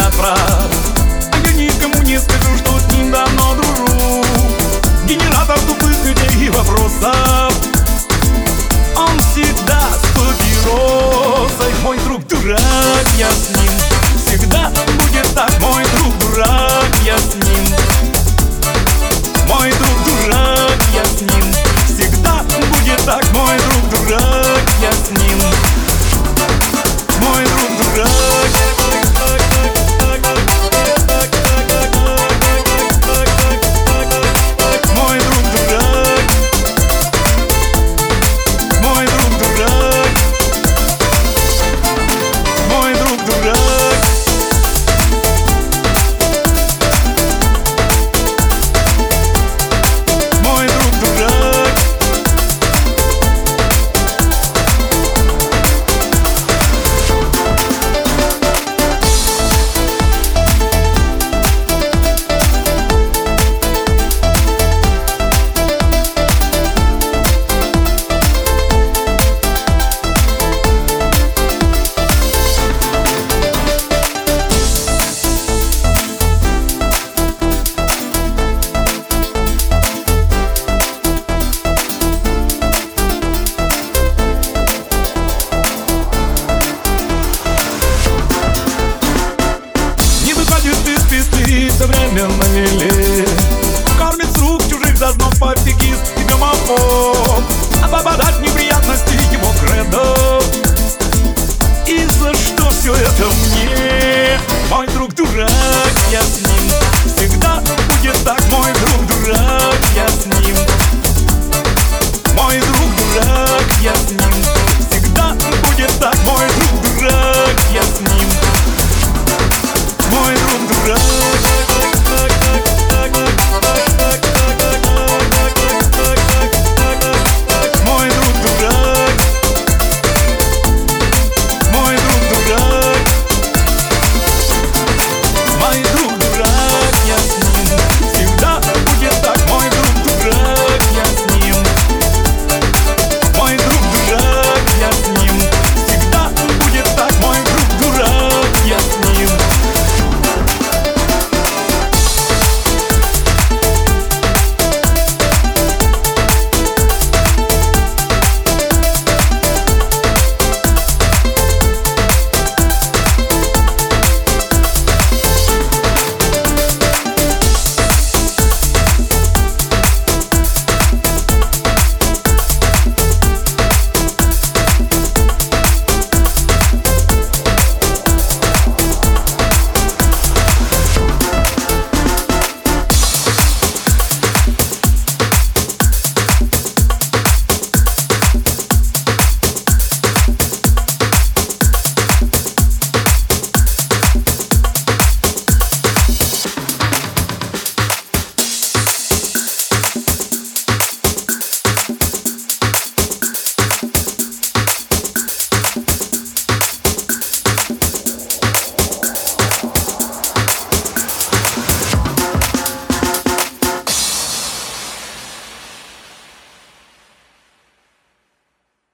добра А я никому не скажу, что с ним давно дружу Генератор тупых you do.